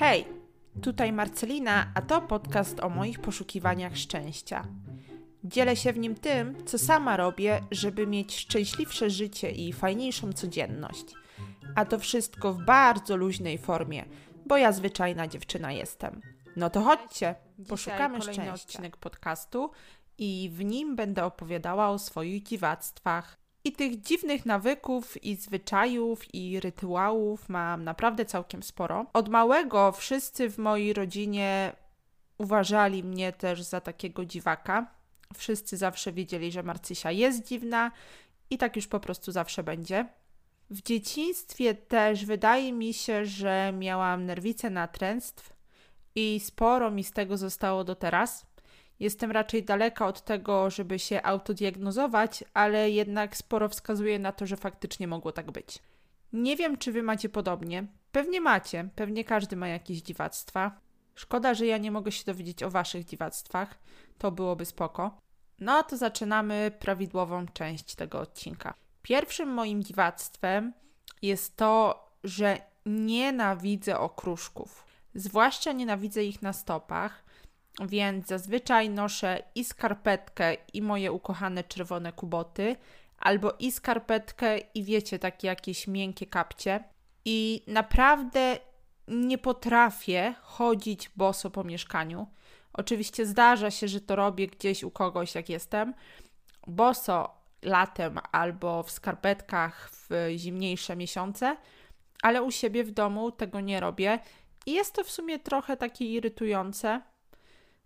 Hej, tutaj Marcelina, a to podcast o moich poszukiwaniach szczęścia. Dzielę się w nim tym, co sama robię, żeby mieć szczęśliwsze życie i fajniejszą codzienność. A to wszystko w bardzo luźnej formie, bo ja zwyczajna dziewczyna jestem. No to chodźcie, poszukamy Dzisiaj kolejny szczęścia. odcinek podcastu i w nim będę opowiadała o swoich dziwactwach. I tych dziwnych nawyków, i zwyczajów, i rytuałów mam naprawdę całkiem sporo. Od małego wszyscy w mojej rodzinie uważali mnie też za takiego dziwaka. Wszyscy zawsze wiedzieli, że Marcysia jest dziwna i tak już po prostu zawsze będzie. W dzieciństwie też wydaje mi się, że miałam nerwicę natręstw i sporo mi z tego zostało do teraz. Jestem raczej daleka od tego, żeby się autodiagnozować, ale jednak sporo wskazuje na to, że faktycznie mogło tak być. Nie wiem, czy wy macie podobnie. Pewnie macie, pewnie każdy ma jakieś dziwactwa. Szkoda, że ja nie mogę się dowiedzieć o waszych dziwactwach. To byłoby spoko. No to zaczynamy prawidłową część tego odcinka. Pierwszym moim dziwactwem jest to, że nienawidzę okruszków. Zwłaszcza nienawidzę ich na stopach, więc zazwyczaj noszę i skarpetkę, i moje ukochane czerwone kuboty, albo i skarpetkę, i wiecie, takie jakieś miękkie kapcie. I naprawdę nie potrafię chodzić boso po mieszkaniu. Oczywiście zdarza się, że to robię gdzieś u kogoś, jak jestem. Boso latem albo w skarpetkach w zimniejsze miesiące, ale u siebie w domu tego nie robię. I jest to w sumie trochę takie irytujące,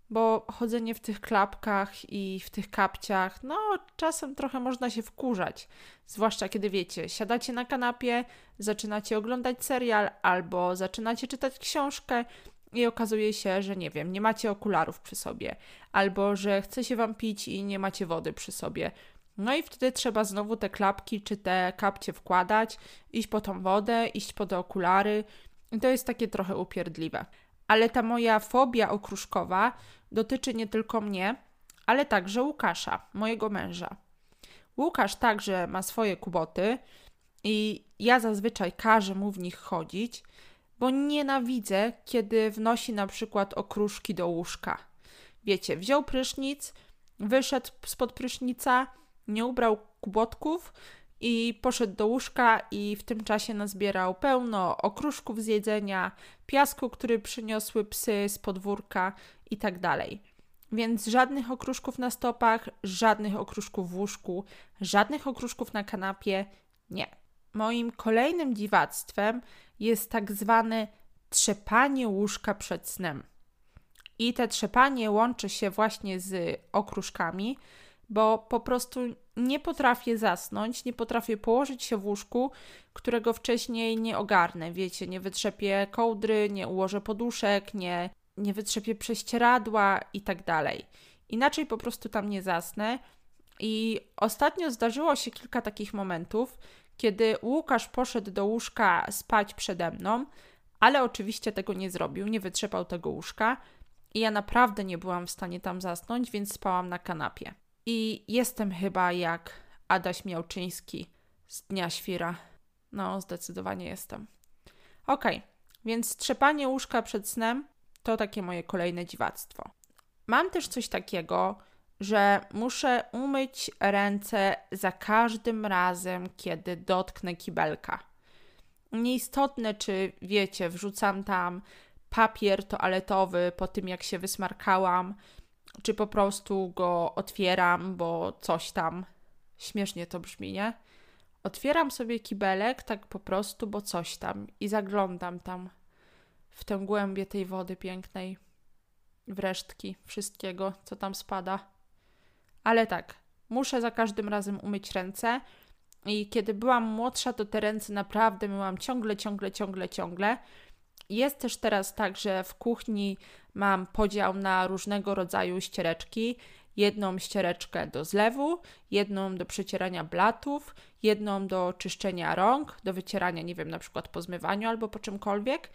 bo chodzenie w tych klapkach i w tych kapciach, no czasem trochę można się wkurzać. Zwłaszcza kiedy wiecie, siadacie na kanapie, zaczynacie oglądać serial albo zaczynacie czytać książkę i okazuje się, że nie wiem, nie macie okularów przy sobie, albo że chce się wam pić i nie macie wody przy sobie. No i wtedy trzeba znowu te klapki czy te kapcie wkładać, iść po tą wodę, iść po te okulary. I to jest takie trochę upierdliwe. Ale ta moja fobia okruszkowa dotyczy nie tylko mnie, ale także Łukasza, mojego męża. Łukasz także ma swoje kuboty i ja zazwyczaj każę mu w nich chodzić, bo nienawidzę, kiedy wnosi na przykład okruszki do łóżka. Wiecie, wziął prysznic, wyszedł spod prysznica, nie ubrał kubotków i poszedł do łóżka i w tym czasie nazbierał pełno okruszków z jedzenia, piasku, który przyniosły psy z podwórka i tak dalej. Więc żadnych okruszków na stopach, żadnych okruszków w łóżku, żadnych okruszków na kanapie, nie. Moim kolejnym dziwactwem jest tak zwane trzepanie łóżka przed snem. I te trzepanie łączy się właśnie z okruszkami, bo po prostu nie potrafię zasnąć, nie potrafię położyć się w łóżku, którego wcześniej nie ogarnę. Wiecie, nie wytrzepię kołdry, nie ułożę poduszek, nie, nie wytrzepię prześcieradła i tak dalej. Inaczej po prostu tam nie zasnę. I ostatnio zdarzyło się kilka takich momentów, kiedy Łukasz poszedł do łóżka spać przede mną, ale oczywiście tego nie zrobił, nie wytrzepał tego łóżka. I ja naprawdę nie byłam w stanie tam zasnąć, więc spałam na kanapie. I jestem chyba jak Adaś Miałczyński z Dnia Świra. No, zdecydowanie jestem. Okej, więc trzepanie łóżka przed snem to takie moje kolejne dziwactwo. Mam też coś takiego, że muszę umyć ręce za każdym razem, kiedy dotknę kibelka. Nieistotne, czy wiecie, wrzucam tam papier toaletowy po tym, jak się wysmarkałam, czy po prostu go otwieram, bo coś tam. Śmiesznie to brzmi, nie? Otwieram sobie kibelek tak po prostu, bo coś tam i zaglądam tam w tę głębię tej wody pięknej, w resztki wszystkiego, co tam spada. Ale tak, muszę za każdym razem umyć ręce. I kiedy byłam młodsza, to te ręce naprawdę myłam ciągle, ciągle, ciągle, ciągle. Jest też teraz tak, że w kuchni mam podział na różnego rodzaju ściereczki. Jedną ściereczkę do zlewu, jedną do przecierania blatów, jedną do czyszczenia rąk, do wycierania, nie wiem, na przykład po zmywaniu albo po czymkolwiek.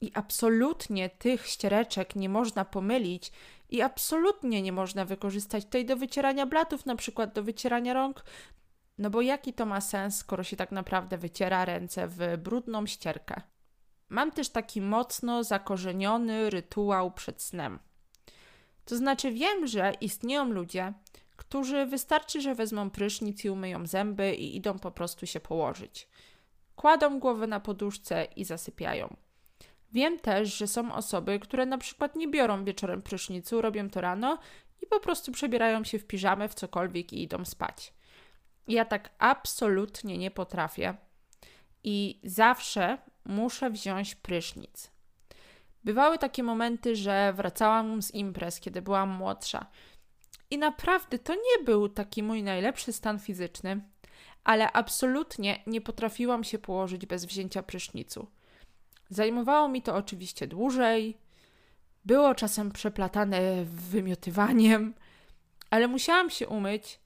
I absolutnie tych ściereczek nie można pomylić i absolutnie nie można wykorzystać tej do wycierania blatów, na przykład do wycierania rąk. No bo jaki to ma sens, skoro się tak naprawdę wyciera ręce w brudną ścierkę? Mam też taki mocno zakorzeniony rytuał przed snem. To znaczy, wiem, że istnieją ludzie, którzy wystarczy, że wezmą prysznic i umyją zęby i idą po prostu się położyć. Kładą głowę na poduszce i zasypiają. Wiem też, że są osoby, które na przykład nie biorą wieczorem prysznicu, robią to rano i po prostu przebierają się w piżamę, w cokolwiek i idą spać. Ja tak absolutnie nie potrafię i zawsze muszę wziąć prysznic. Bywały takie momenty, że wracałam z imprez, kiedy byłam młodsza. I naprawdę to nie był taki mój najlepszy stan fizyczny, ale absolutnie nie potrafiłam się położyć bez wzięcia prysznicu. Zajmowało mi to oczywiście dłużej, było czasem przeplatane wymiotywaniem, ale musiałam się umyć.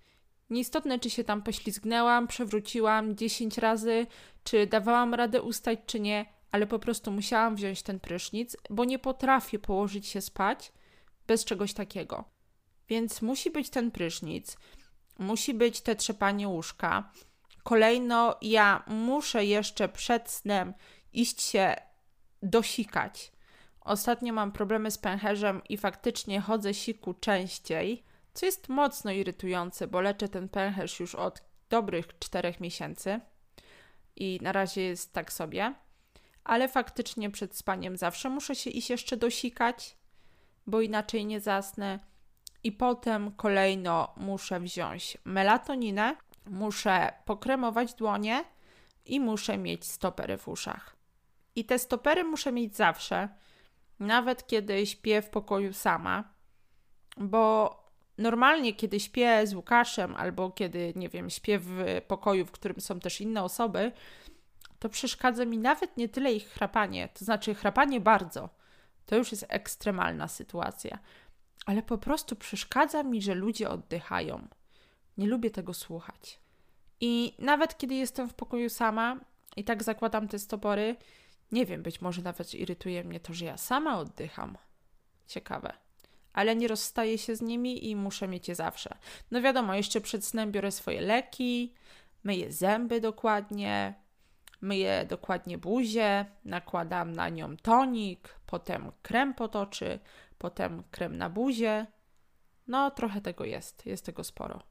Nieistotne, czy się tam poślizgnęłam, przewróciłam 10 razy, czy dawałam radę ustać, czy nie, ale po prostu musiałam wziąć ten prysznic, bo nie potrafię położyć się spać bez czegoś takiego. Więc musi być ten prysznic, musi być te trzepanie łóżka. Kolejno, ja muszę jeszcze przed snem iść się dosikać. Ostatnio mam problemy z pęcherzem i faktycznie chodzę siku częściej, co jest mocno irytujące, bo leczę ten pęcherz już od dobrych czterech miesięcy i na razie jest tak sobie. Ale faktycznie przed spaniem zawsze muszę się iść jeszcze dosikać, bo inaczej nie zasnę. I potem kolejno muszę wziąć melatoninę, muszę pokremować dłonie i muszę mieć stopery w uszach. I te stopery muszę mieć zawsze, nawet kiedy śpię w pokoju sama, bo normalnie, kiedy śpię z Łukaszem albo kiedy, nie wiem, śpię w pokoju, w którym są też inne osoby, to przeszkadza mi nawet nie tyle ich chrapanie, to znaczy chrapanie bardzo. To już jest ekstremalna sytuacja. Ale po prostu przeszkadza mi, że ludzie oddychają. Nie lubię tego słuchać. I nawet kiedy jestem w pokoju sama i tak zakładam te stopory, nie wiem, być może nawet irytuje mnie to, że ja sama oddycham. Ciekawe. Ale nie rozstaję się z nimi i muszę mieć je zawsze. No wiadomo, jeszcze przed snem biorę swoje leki, myję zęby dokładnie, myję dokładnie buzię, nakładam na nią tonik, potem krem potoczy, potem krem na buzię. No, trochę tego jest, jest tego sporo.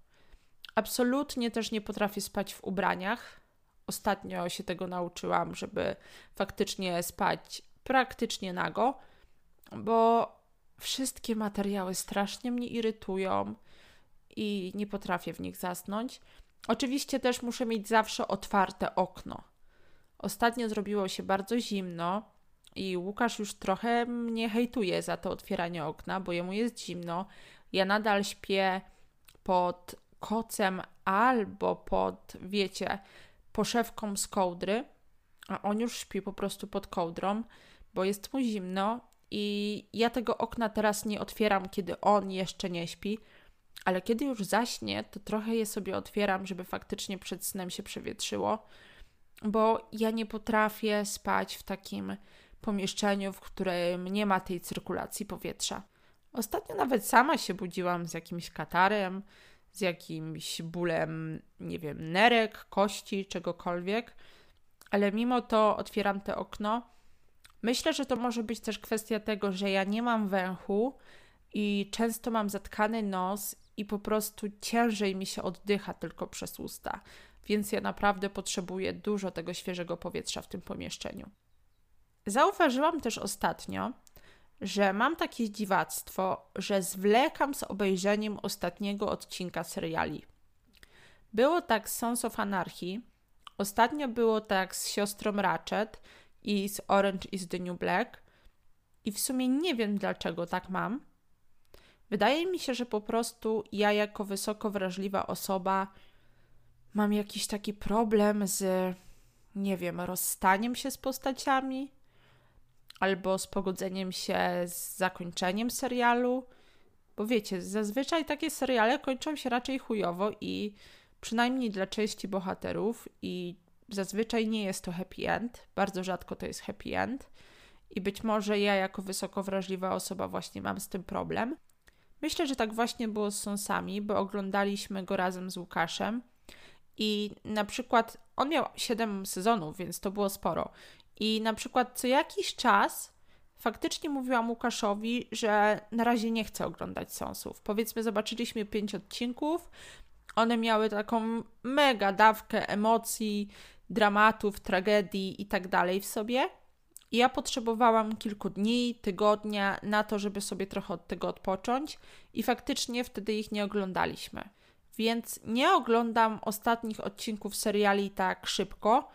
Absolutnie też nie potrafię spać w ubraniach. Ostatnio się tego nauczyłam, żeby faktycznie spać praktycznie nago, bo wszystkie materiały strasznie mnie irytują i nie potrafię w nich zasnąć. Oczywiście też muszę mieć zawsze otwarte okno. Ostatnio zrobiło się bardzo zimno i Łukasz już trochę mnie hejtuje za to otwieranie okna, bo jemu jest zimno. Ja nadal śpię pod kocem albo pod, wiecie, poszewką z kołdry, a on już śpi po prostu pod kołdrą, bo jest mu zimno i ja tego okna teraz nie otwieram, kiedy on jeszcze nie śpi, ale kiedy już zaśnie, to trochę je sobie otwieram, żeby faktycznie przed snem się przewietrzyło, bo ja nie potrafię spać w takim pomieszczeniu, w którym nie ma tej cyrkulacji powietrza. Ostatnio nawet sama się budziłam z jakimś katarem, z jakimś bólem, nie wiem, nerek, kości, czegokolwiek, ale mimo to otwieram te okno. Myślę, że to może być też kwestia tego, że ja nie mam węchu i często mam zatkany nos i po prostu ciężej mi się oddycha tylko przez usta, więc ja naprawdę potrzebuję dużo tego świeżego powietrza w tym pomieszczeniu. Zauważyłam też ostatnio, że mam takie dziwactwo, że zwlekam z obejrzeniem ostatniego odcinka seriali. Było tak z Sons of Anarchy, ostatnio było tak z siostrą Ratchet i z Orange is the New Black i w sumie nie wiem dlaczego tak mam. Wydaje mi się, że po prostu ja jako wysoko wrażliwa osoba mam jakiś taki problem z, nie wiem, rozstaniem się z postaciami, albo z pogodzeniem się z zakończeniem serialu. Bo wiecie, zazwyczaj takie seriale kończą się raczej chujowo i przynajmniej dla części bohaterów i zazwyczaj nie jest to happy end, bardzo rzadko to jest happy end. I być może ja, jako wysoko wrażliwa osoba, właśnie mam z tym problem. Myślę, że tak właśnie było z Sonsami, bo oglądaliśmy go razem z Łukaszem. I na przykład on miał 7 sezonów, więc to było sporo. I na przykład co jakiś czas faktycznie mówiłam Łukaszowi, że na razie nie chcę oglądać sąsów. Powiedzmy, zobaczyliśmy pięć odcinków. One miały taką mega dawkę emocji, dramatów, tragedii i tak dalej w sobie. I ja potrzebowałam kilku dni, tygodnia na to, żeby sobie trochę od tego odpocząć, i faktycznie wtedy ich nie oglądaliśmy. Więc nie oglądam ostatnich odcinków seriali tak szybko.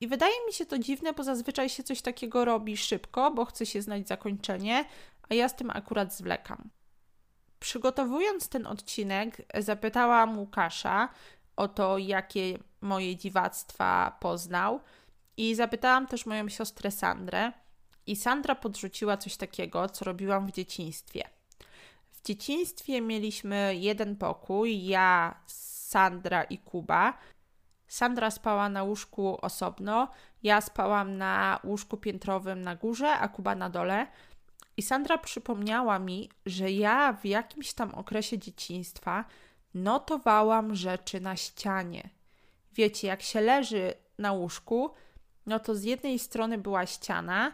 I wydaje mi się to dziwne, bo zazwyczaj się coś takiego robi szybko, bo chce się znać zakończenie, a ja z tym akurat zwlekam. Przygotowując ten odcinek, zapytałam Łukasza o to, jakie moje dziwactwa poznał. I zapytałam też moją siostrę Sandrę. I Sandra podrzuciła coś takiego, co robiłam w dzieciństwie. W dzieciństwie mieliśmy jeden pokój, ja, Sandra i Kuba. Sandra spała na łóżku osobno, ja spałam na łóżku piętrowym na górze, a Kuba na dole. I Sandra przypomniała mi, że ja w jakimś tam okresie dzieciństwa notowałam rzeczy na ścianie. Wiecie, jak się leży na łóżku, no to z jednej strony była ściana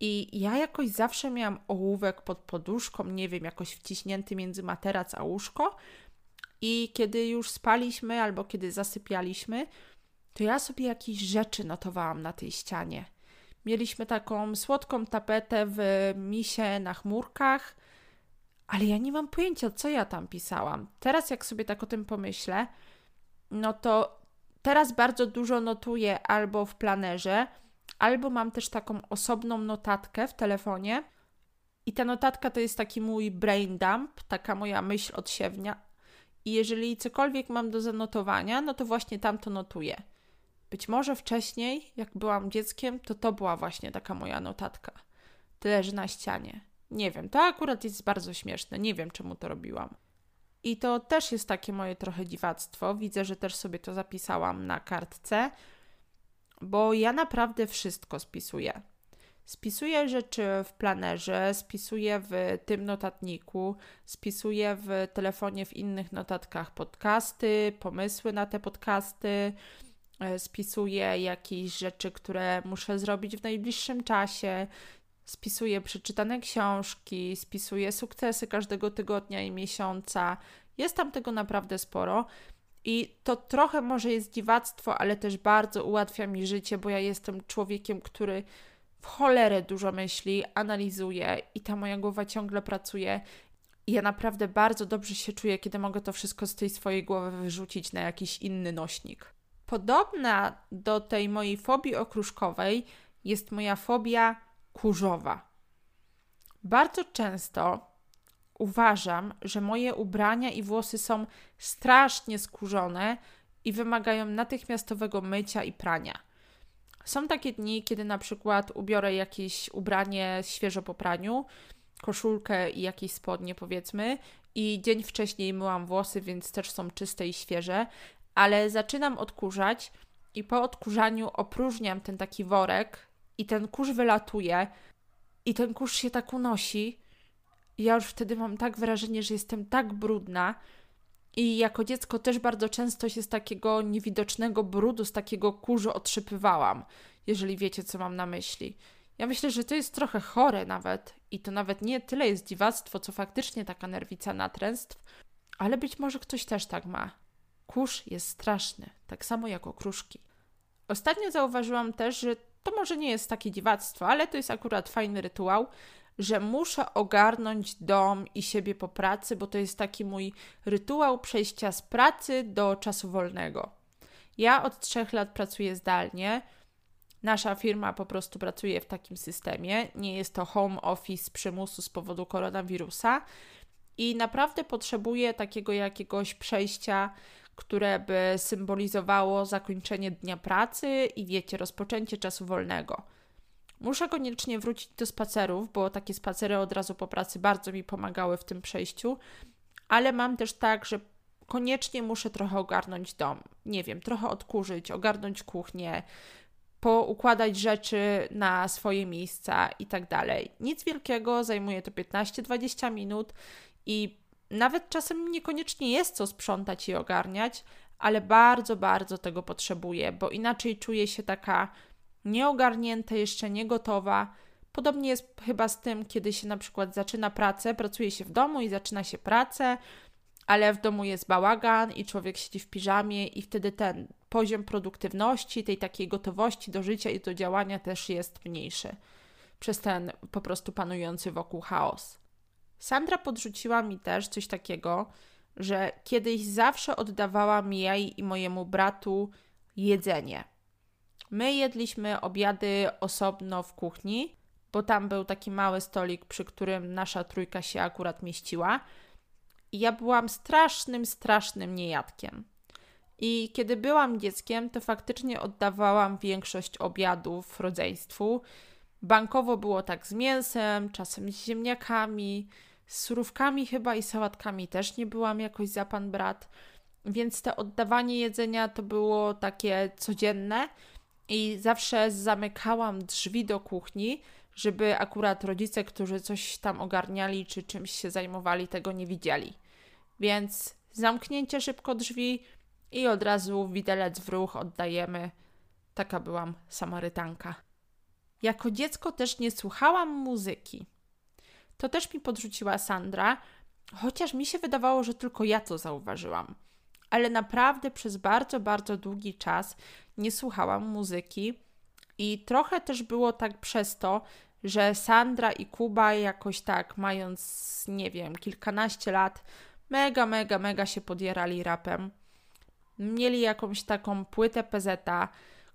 i ja jakoś zawsze miałam ołówek pod poduszką, nie wiem, jakoś wciśnięty między materac a łóżko. I kiedy już spaliśmy albo kiedy zasypialiśmy, to ja sobie jakieś rzeczy notowałam na tej ścianie. Mieliśmy taką słodką tapetę w misie na chmurkach, ale ja nie mam pojęcia, co ja tam pisałam. Teraz, jak sobie tak o tym pomyślę, no to teraz bardzo dużo notuję albo w planerze, albo mam też taką osobną notatkę w telefonie. I ta notatka to jest taki mój brain dump, taka moja myśl odsiewnia. I jeżeli cokolwiek mam do zanotowania, no to właśnie tam to notuję. Być może wcześniej, jak byłam dzieckiem, to to była właśnie taka moja notatka. Tyle, że na ścianie. Nie wiem, to akurat jest bardzo śmieszne. Nie wiem, czemu to robiłam. I to też jest takie moje trochę dziwactwo. Widzę, że też sobie to zapisałam na kartce, bo ja naprawdę wszystko spisuję. Spisuję rzeczy w planerze, spisuję w tym notatniku, spisuję w telefonie w innych notatkach podcasty, pomysły na te podcasty, e, spisuję jakieś rzeczy, które muszę zrobić w najbliższym czasie, spisuję przeczytane książki, spisuję sukcesy każdego tygodnia i miesiąca. Jest tam tego naprawdę sporo. I to trochę może jest dziwactwo, ale też bardzo ułatwia mi życie, bo ja jestem człowiekiem, który w cholerę dużo myśli, analizuje i ta moja głowa ciągle pracuje. I ja naprawdę bardzo dobrze się czuję, kiedy mogę to wszystko z tej swojej głowy wyrzucić na jakiś inny nośnik. Podobna do tej mojej fobii okruszkowej jest moja fobia kurzowa. Bardzo często uważam, że moje ubrania i włosy są strasznie skurzone i wymagają natychmiastowego mycia i prania. Są takie dni, kiedy na przykład ubiorę jakieś ubranie świeżo po praniu, koszulkę i jakieś spodnie powiedzmy i dzień wcześniej myłam włosy, więc też są czyste i świeże, ale zaczynam odkurzać i po odkurzaniu opróżniam ten taki worek i ten kurz wylatuje i ten kurz się tak unosi. Ja już wtedy mam tak wrażenie, że jestem tak brudna. I jako dziecko też bardzo często się z takiego niewidocznego brudu, z takiego kurzu otrzypywałam, jeżeli wiecie, co mam na myśli. Ja myślę, że to jest trochę chore nawet i to nawet nie tyle jest dziwactwo, co faktycznie taka nerwica natręstw, ale być może ktoś też tak ma. Kurz jest straszny, tak samo jak okruszki. Ostatnio zauważyłam też, że to może nie jest takie dziwactwo, ale to jest akurat fajny rytuał, że muszę ogarnąć dom i siebie po pracy, bo to jest taki mój rytuał przejścia z pracy do czasu wolnego. Ja od trzech lat pracuję zdalnie. Nasza firma po prostu pracuje w takim systemie. Nie jest to home office przymusu z powodu koronawirusa. I naprawdę potrzebuję takiego jakiegoś przejścia które by symbolizowało zakończenie dnia pracy i wiecie, rozpoczęcie czasu wolnego. Muszę koniecznie wrócić do spacerów, bo takie spacery od razu po pracy bardzo mi pomagały w tym przejściu, ale mam też tak, że koniecznie muszę trochę ogarnąć dom. Nie wiem, trochę odkurzyć, ogarnąć kuchnię, poukładać rzeczy na swoje miejsca i tak dalej. Nic wielkiego, zajmuje to 15-20 minut i nawet czasem niekoniecznie jest co sprzątać i ogarniać, ale bardzo, bardzo tego potrzebuję, bo inaczej czuję się taka nieogarnięta, jeszcze nie gotowa. Podobnie jest chyba z tym, kiedy się na przykład zaczyna pracę, pracuje się w domu i zaczyna się pracę, ale w domu jest bałagan i człowiek siedzi w piżamie i wtedy ten poziom produktywności, tej takiej gotowości do życia i do działania też jest mniejszy przez ten po prostu panujący wokół chaos. Sandra podrzuciła mi też coś takiego, że kiedyś zawsze oddawałam jej i mojemu bratu jedzenie. My jedliśmy obiady osobno w kuchni, bo tam był taki mały stolik, przy którym nasza trójka się akurat mieściła. I ja byłam strasznym, strasznym niejadkiem. I kiedy byłam dzieckiem, to faktycznie oddawałam większość obiadów rodzeństwu. Bankowo było tak z mięsem, czasem z ziemniakami, z surówkami chyba i sałatkami też nie byłam jakoś za pan brat. Więc to oddawanie jedzenia to było takie codzienne i zawsze zamykałam drzwi do kuchni, żeby akurat rodzice, którzy coś tam ogarniali czy czymś się zajmowali, tego nie widzieli. Więc zamknięcie szybko drzwi i od razu widelec w ruch oddajemy. Taka byłam Samarytanka. Jako dziecko też nie słuchałam muzyki. To też mi podrzuciła Sandra, chociaż mi się wydawało, że tylko ja to zauważyłam. Ale naprawdę przez bardzo, bardzo długi czas nie słuchałam muzyki i trochę też było tak przez to, że Sandra i Kuba jakoś tak, mając, nie wiem, kilkanaście lat, mega, mega, mega się podierali rapem. Mieli jakąś taką płytę PZ,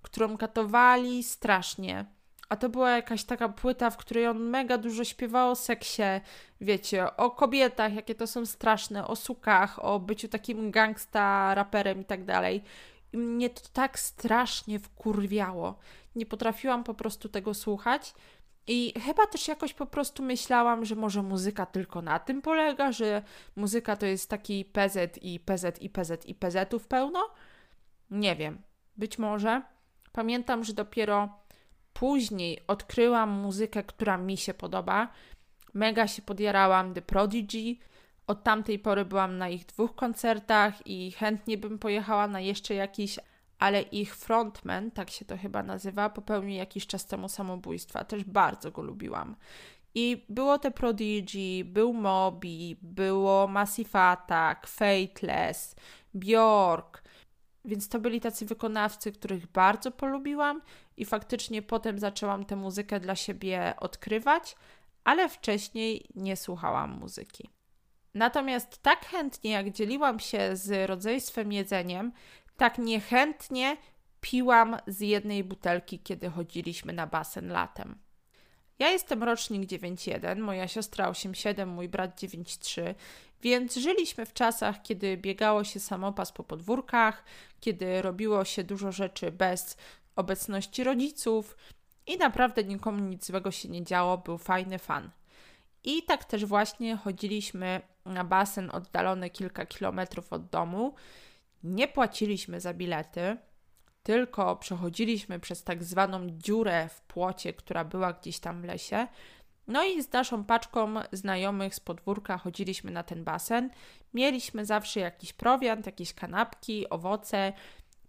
którą katowali strasznie. A to była jakaś taka płyta, w której on mega dużo śpiewał o seksie, wiecie, o kobietach, jakie to są straszne, o sukach, o byciu takim gangsta, raperem i tak dalej. I mnie to tak strasznie wkurwiało. Nie potrafiłam po prostu tego słuchać. I chyba też jakoś po prostu myślałam, że może muzyka tylko na tym polega, że muzyka to jest taki PZ i PZ i PZ i PZ-ów pełno. Nie wiem, być może. Pamiętam, że dopiero później odkryłam muzykę, która mi się podoba. Mega się podjarałam The Prodigy. Od tamtej pory byłam na ich dwóch koncertach i chętnie bym pojechała na jeszcze jakiś, ale ich frontman, tak się to chyba nazywa, popełnił jakiś czas temu samobójstwa. Też bardzo go lubiłam. I było te Prodigy, był Moby, było Massive Attack, Fateless, Bjork, więc to byli tacy wykonawcy, których bardzo polubiłam i faktycznie potem zaczęłam tę muzykę dla siebie odkrywać, ale wcześniej nie słuchałam muzyki. Natomiast tak chętnie, jak dzieliłam się z rodzeństwem jedzeniem, tak niechętnie piłam z jednej butelki, kiedy chodziliśmy na basen latem. Ja jestem rocznik 9.1, moja siostra 8.7, mój brat 9.3, więc żyliśmy w czasach, kiedy biegało się samopas po podwórkach, kiedy robiło się dużo rzeczy bez obecności rodziców i naprawdę nikomu nic złego się nie działo, był fajny fan. I tak też właśnie chodziliśmy na basen oddalony kilka kilometrów od domu. Nie płaciliśmy za bilety, tylko przechodziliśmy przez tak zwaną dziurę w płocie, która była gdzieś tam w lesie. No i z naszą paczką znajomych z podwórka chodziliśmy na ten basen. Mieliśmy zawsze jakiś prowiant, jakieś kanapki, owoce,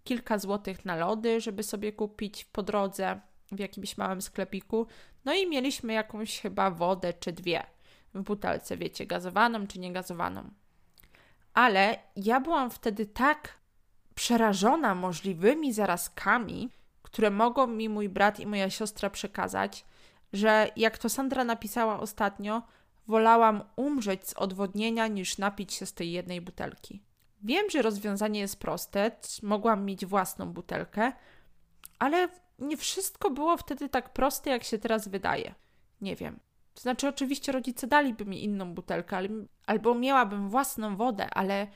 kilka złotych na lody, żeby sobie kupić po drodze w jakimś małym sklepiku. No i mieliśmy jakąś chyba wodę czy dwie w butelce, wiecie, gazowaną czy niegazowaną. Ale ja byłam wtedy tak przerażona możliwymi zarazkami, które mogą mi mój brat i moja siostra przekazać, że jak to Sandra napisała ostatnio, wolałam umrzeć z odwodnienia niż napić się z tej jednej butelki. Wiem, że rozwiązanie jest proste, mogłam mieć własną butelkę, ale nie wszystko było wtedy tak proste, jak się teraz wydaje. Nie wiem. Znaczy, oczywiście rodzice daliby mi inną butelkę, albo miałabym własną wodę, ale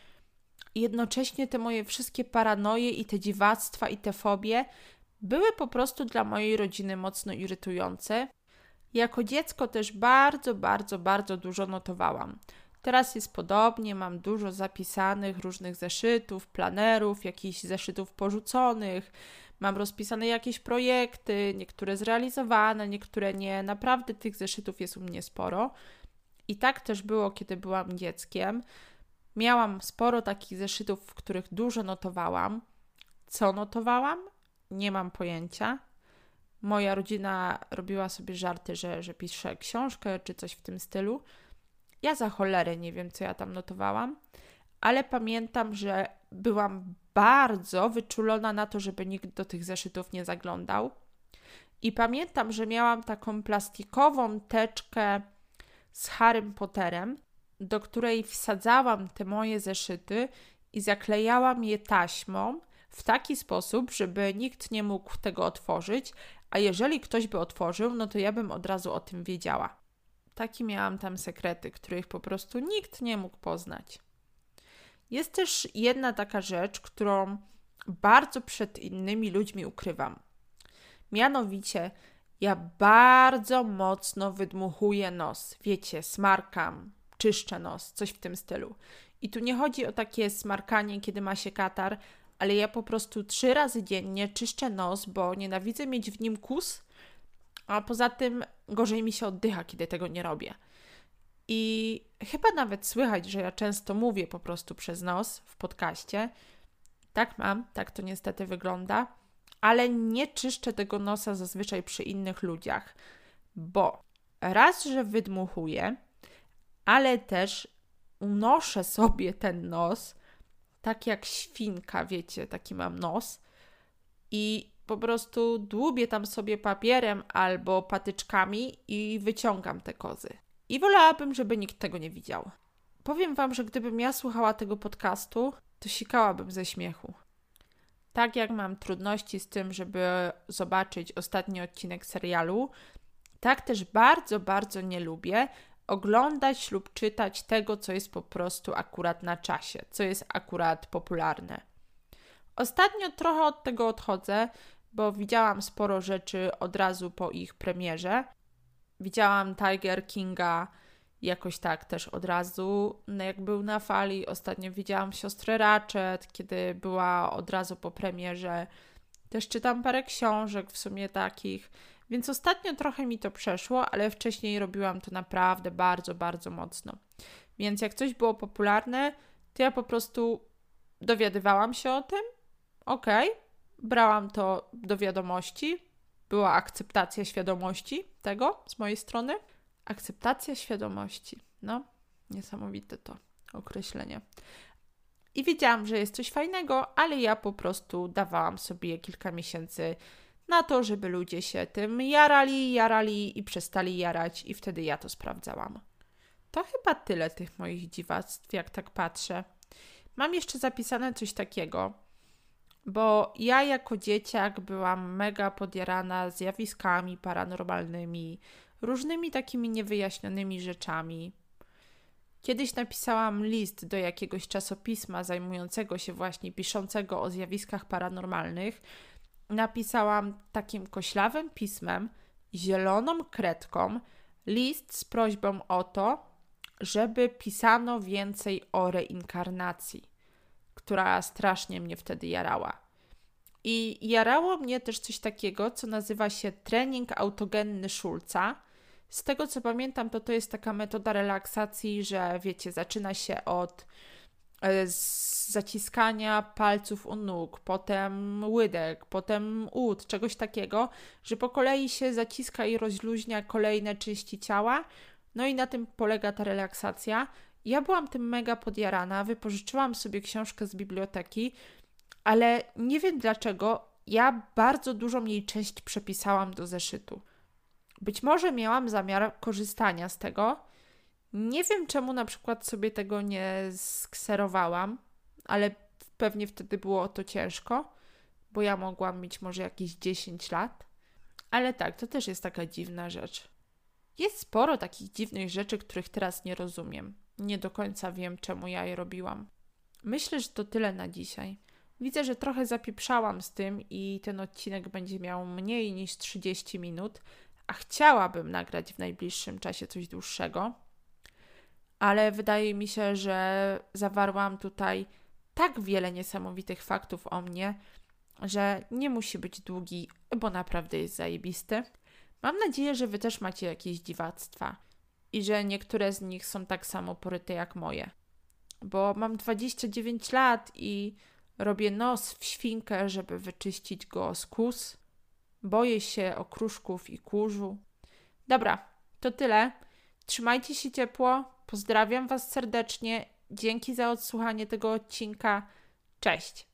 jednocześnie te moje wszystkie paranoje i te dziwactwa i te fobie były po prostu dla mojej rodziny mocno irytujące. Jako dziecko też bardzo, bardzo, bardzo dużo notowałam. Teraz jest podobnie, mam dużo zapisanych różnych zeszytów, planerów, jakichś zeszytów porzuconych, mam rozpisane jakieś projekty, niektóre zrealizowane, niektóre nie. Naprawdę tych zeszytów jest u mnie sporo. I tak też było, kiedy byłam dzieckiem. Miałam sporo takich zeszytów, w których dużo notowałam. Co notowałam? Nie mam pojęcia. moja rodzina robiła sobie żarty, że, że piszę książkę czy coś w tym stylu. Ja za cholerę nie wiem, co ja tam notowałam, ale pamiętam, że byłam bardzo wyczulona na to, żeby nikt do tych zeszytów nie zaglądał. I pamiętam, że miałam taką plastikową teczkę z Harrym Potterem, do której wsadzałam te moje zeszyty i zaklejałam je taśmą w taki sposób, żeby nikt nie mógł tego otworzyć, a jeżeli ktoś by otworzył, no to ja bym od razu o tym wiedziała. Takie miałam tam sekrety, których po prostu nikt nie mógł poznać. Jest też jedna taka rzecz, którą bardzo przed innymi ludźmi ukrywam. Mianowicie, ja bardzo mocno wydmuchuję nos. Wiecie, smarkam, czyszczę nos, coś w tym stylu. I tu nie chodzi o takie smarkanie, kiedy ma się katar, ale ja po prostu trzy razy dziennie czyszczę nos, bo nienawidzę mieć w nim kus, a poza tym gorzej mi się oddycha, kiedy tego nie robię. I chyba nawet słychać, że ja często mówię po prostu przez nos w podcaście. Tak mam, tak to niestety wygląda, ale nie czyszczę tego nosa zazwyczaj przy innych ludziach, bo raz, że wydmuchuję, ale też unoszę sobie ten nos, tak jak świnka, wiecie, taki mam nos i po prostu dłubię tam sobie papierem albo patyczkami i wyciągam te kozy. I wolałabym, żeby nikt tego nie widział. Powiem Wam, że gdybym ja słuchała tego podcastu, to sikałabym ze śmiechu. Tak jak mam trudności z tym, żeby zobaczyć ostatni odcinek serialu, tak też bardzo, bardzo nie lubię oglądać lub czytać tego, co jest po prostu akurat na czasie, co jest akurat popularne. Ostatnio trochę od tego odchodzę, bo widziałam sporo rzeczy od razu po ich premierze. Widziałam Tiger Kinga jakoś tak też od razu, no jak był na fali. Ostatnio widziałam siostrę Ratchet, kiedy była od razu po premierze. Też czytam parę książek w sumie takich. Więc ostatnio trochę mi to przeszło, ale wcześniej robiłam to naprawdę bardzo, bardzo mocno. Więc jak coś było popularne, to ja po prostu dowiadywałam się o tym, okay, brałam to do wiadomości, była akceptacja świadomości tego z mojej strony. Akceptacja świadomości. No, niesamowite to określenie. I wiedziałam, że jest coś fajnego, ale ja po prostu dawałam sobie kilka miesięcy na to, żeby ludzie się tym jarali, jarali i przestali jarać, i wtedy ja to sprawdzałam. To chyba tyle tych moich dziwactw, jak tak patrzę. Mam jeszcze zapisane coś takiego, bo ja jako dzieciak byłam mega podjarana zjawiskami paranormalnymi, różnymi takimi niewyjaśnionymi rzeczami. Kiedyś napisałam list do jakiegoś czasopisma zajmującego się właśnie piszącego o zjawiskach paranormalnych, napisałam takim koślawym pismem, zieloną kredką, list z prośbą o to, żeby pisano więcej o reinkarnacji, która strasznie mnie wtedy jarała. I jarało mnie też coś takiego, co nazywa się trening autogenny Schulza. Z tego co pamiętam, to to jest taka metoda relaksacji, że wiecie, zaczyna się od z zaciskania palców u nóg, potem łydek, potem ud, czegoś takiego, że po kolei się zaciska i rozluźnia kolejne części ciała. No i na tym polega ta relaksacja. Ja byłam tym mega podjarana, wypożyczyłam sobie książkę z biblioteki, ale nie wiem dlaczego, ja bardzo dużą jej część przepisałam do zeszytu. Być może miałam zamiar korzystania z tego, nie wiem, czemu na przykład sobie tego nie skserowałam, ale pewnie wtedy było to ciężko, bo ja mogłam mieć może jakieś 10 lat. Ale tak, to też jest taka dziwna rzecz. Jest sporo takich dziwnych rzeczy, których teraz nie rozumiem. Nie do końca wiem, czemu ja je robiłam. Myślę, że to tyle na dzisiaj. Widzę, że trochę zapieprzałam z tym i ten odcinek będzie miał mniej niż 30 minut, a chciałabym nagrać w najbliższym czasie coś dłuższego ale wydaje mi się, że zawarłam tutaj tak wiele niesamowitych faktów o mnie, że nie musi być długi, bo naprawdę jest zajebisty. Mam nadzieję, że Wy też macie jakieś dziwactwa i że niektóre z nich są tak samo poryte jak moje. Bo mam 29 lat i robię nos w świnkę, żeby wyczyścić go z kus. Boję się okruszków i kurzu. Dobra, to tyle. Trzymajcie się ciepło. Pozdrawiam Was serdecznie. Dzięki za odsłuchanie tego odcinka. Cześć.